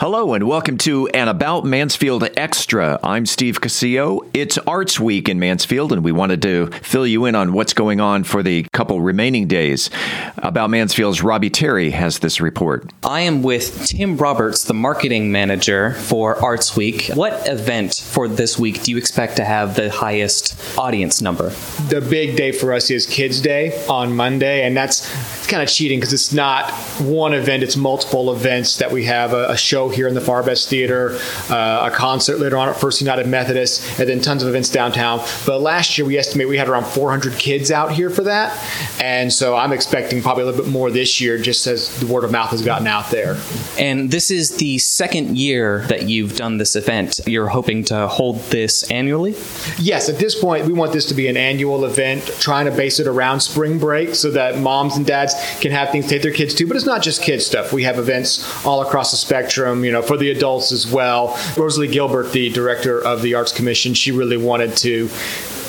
Hello and welcome to an About Mansfield Extra. I'm Steve Casillo. It's Arts Week in Mansfield, and we wanted to fill you in on what's going on for the couple remaining days. About Mansfield's Robbie Terry has this report. I am with Tim Roberts, the marketing manager for Arts Week. What event for this week do you expect to have the highest audience number? The big day for us is Kids Day on Monday, and that's kind of cheating because it's not one event, it's multiple events that we have a, a show here in the Farr Best Theater, uh, a concert later on at First United Methodist, and then tons of events downtown. But last year, we estimate we had around 400 kids out here for that. And so I'm expecting probably a little bit more this year just as the word of mouth has gotten out there. And this is the second year that you've done this event. You're hoping to hold this annually? Yes, at this point, we want this to be an annual event, trying to base it around spring break so that moms and dads can have things to take their kids to. But it's not just kids stuff. We have events all across the spectrum you know, for the adults as well. Rosalie Gilbert, the director of the Arts Commission, she really wanted to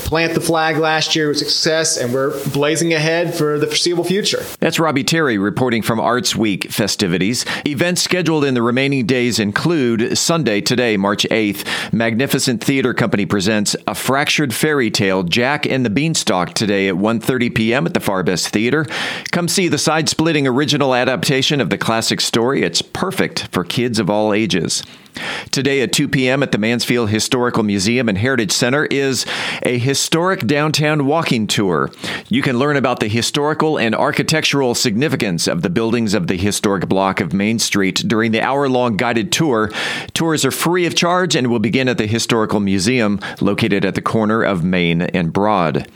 plant the flag last year was success, and we're blazing ahead for the foreseeable future. That's Robbie Terry reporting from Arts Week festivities. Events scheduled in the remaining days include Sunday, today, March 8th, Magnificent Theater Company presents A Fractured Fairy Tale, Jack and the Beanstalk, today at 1.30 p.m. at the Farr Best Theater. Come see the side-splitting original adaptation of the classic story. It's perfect for kids of all ages. Today at 2 p.m. at the Mansfield Historical Museum and Heritage Center is a historic downtown walking tour. You can learn about the historical and architectural significance of the buildings of the historic block of Main Street during the hour long guided tour. Tours are free of charge and will begin at the Historical Museum located at the corner of Main and Broad.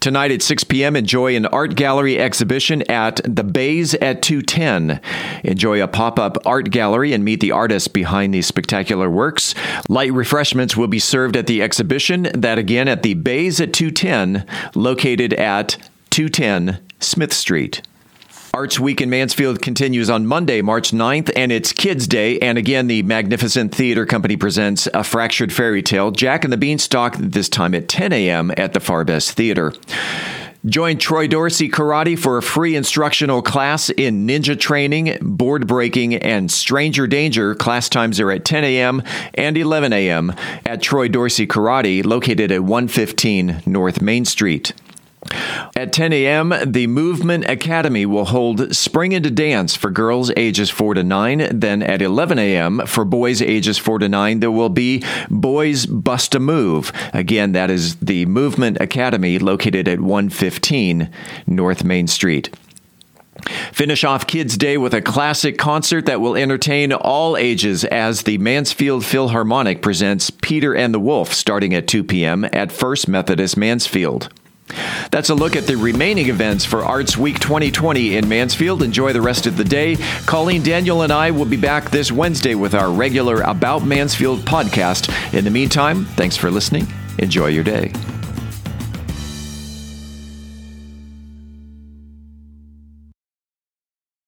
Tonight at 6 p.m., enjoy an art gallery exhibition at the Bays at 210. Enjoy a pop up art gallery and meet the artists behind these spectacular works. Light refreshments will be served at the exhibition, that again at the Bays at 210, located at 210 Smith Street. Arts Week in Mansfield continues on Monday, March 9th, and it's Kids Day. And again, the Magnificent Theater Company presents A Fractured Fairy Tale, Jack and the Beanstalk, this time at 10 a.m. at the Farr Best Theater. Join Troy Dorsey Karate for a free instructional class in ninja training, board breaking, and stranger danger. Class times are at 10 a.m. and 11 a.m. at Troy Dorsey Karate, located at 115 North Main Street. At 10 a.m., the Movement Academy will hold Spring into Dance for girls ages 4 to 9. Then at 11 a.m., for boys ages 4 to 9, there will be Boys Bust a Move. Again, that is the Movement Academy located at 115 North Main Street. Finish off Kids Day with a classic concert that will entertain all ages as the Mansfield Philharmonic presents Peter and the Wolf starting at 2 p.m. at First Methodist Mansfield. That's a look at the remaining events for Arts Week 2020 in Mansfield. Enjoy the rest of the day. Colleen Daniel and I will be back this Wednesday with our regular About Mansfield podcast. In the meantime, thanks for listening. Enjoy your day.